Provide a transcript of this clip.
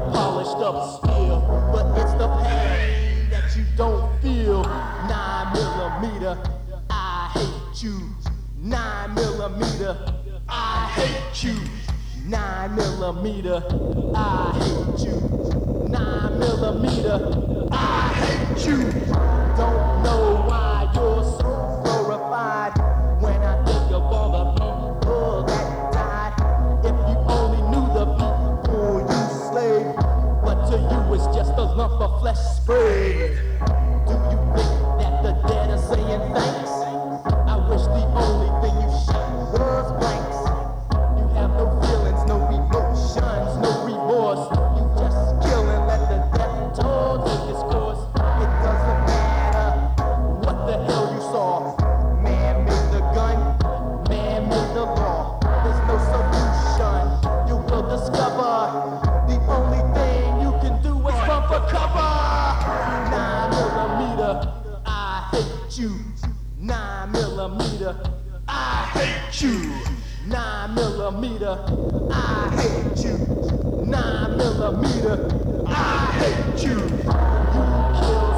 polished up skill, but it's the pain that you don't feel. Nine millimeter, I hate you. Nine millimeter, I hate you. Nine millimeter, I hate you. Nine millimeter, I hate you. sprayed. you. Nine millimeter, I hate you. Nine millimeter, I hate you. Nine millimeter, I hate you. You killed